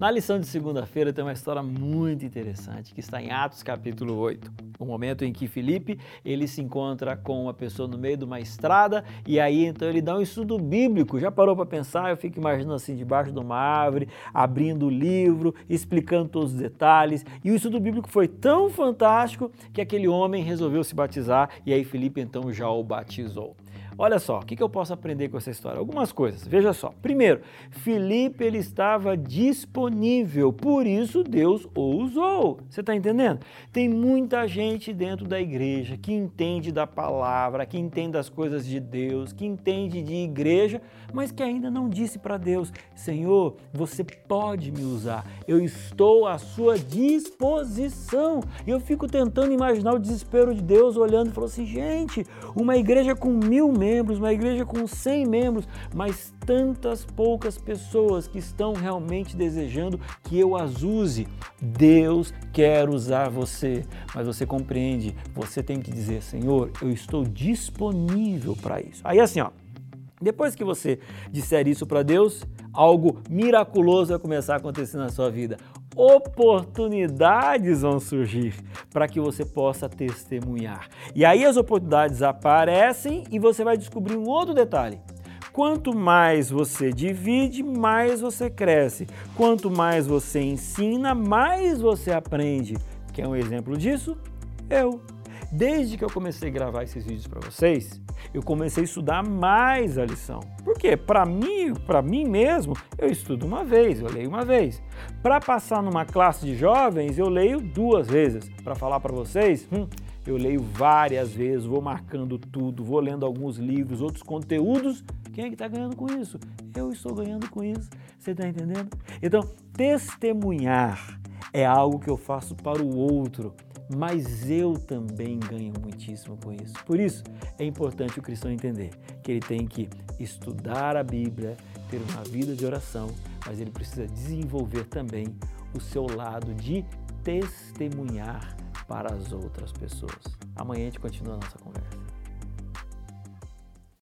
Na lição de segunda-feira tem uma história muito interessante que está em Atos capítulo 8. O momento em que Felipe ele se encontra com uma pessoa no meio de uma estrada e aí então ele dá um estudo bíblico. Já parou para pensar? Eu fico imaginando assim debaixo de uma árvore, abrindo o livro, explicando todos os detalhes. E o estudo bíblico foi tão fantástico que aquele homem resolveu se batizar e aí Felipe então já o batizou. Olha só, o que, eu posso aprender com essa história? Algumas coisas. Veja só. Primeiro, Felipe ele estava disponível, por isso Deus o usou. Você está entendendo? Tem muita gente dentro da igreja que entende da palavra, que entende das coisas de Deus, que entende de igreja, mas que ainda não disse para Deus: Senhor, você pode me usar. Eu estou à sua disposição. E eu fico tentando imaginar o desespero de Deus olhando e falando assim: gente, uma igreja com mil membros uma igreja com 100 membros, mas tantas poucas pessoas que estão realmente desejando que eu as use. Deus quer usar você, mas você compreende, você tem que dizer, Senhor, eu estou disponível para isso. Aí assim, ó, depois que você disser isso para Deus, algo miraculoso vai começar a acontecer na sua vida oportunidades vão surgir para que você possa testemunhar. E aí as oportunidades aparecem e você vai descobrir um outro detalhe. Quanto mais você divide, mais você cresce. Quanto mais você ensina, mais você aprende. Quer um exemplo disso? Eu. Desde que eu comecei a gravar esses vídeos para vocês, eu comecei a estudar mais a lição. Por quê? Para mim, para mim mesmo, eu estudo uma vez, eu leio uma vez. Para passar numa classe de jovens, eu leio duas vezes. Para falar para vocês, hum, eu leio várias vezes, vou marcando tudo, vou lendo alguns livros, outros conteúdos. Quem é que está ganhando com isso? Eu estou ganhando com isso. Você está entendendo? Então, testemunhar é algo que eu faço para o outro mas eu também ganho muitíssimo com isso. Por isso, é importante o cristão entender que ele tem que estudar a Bíblia, ter uma vida de oração, mas ele precisa desenvolver também o seu lado de testemunhar para as outras pessoas. Amanhã a gente continua a nossa conversa.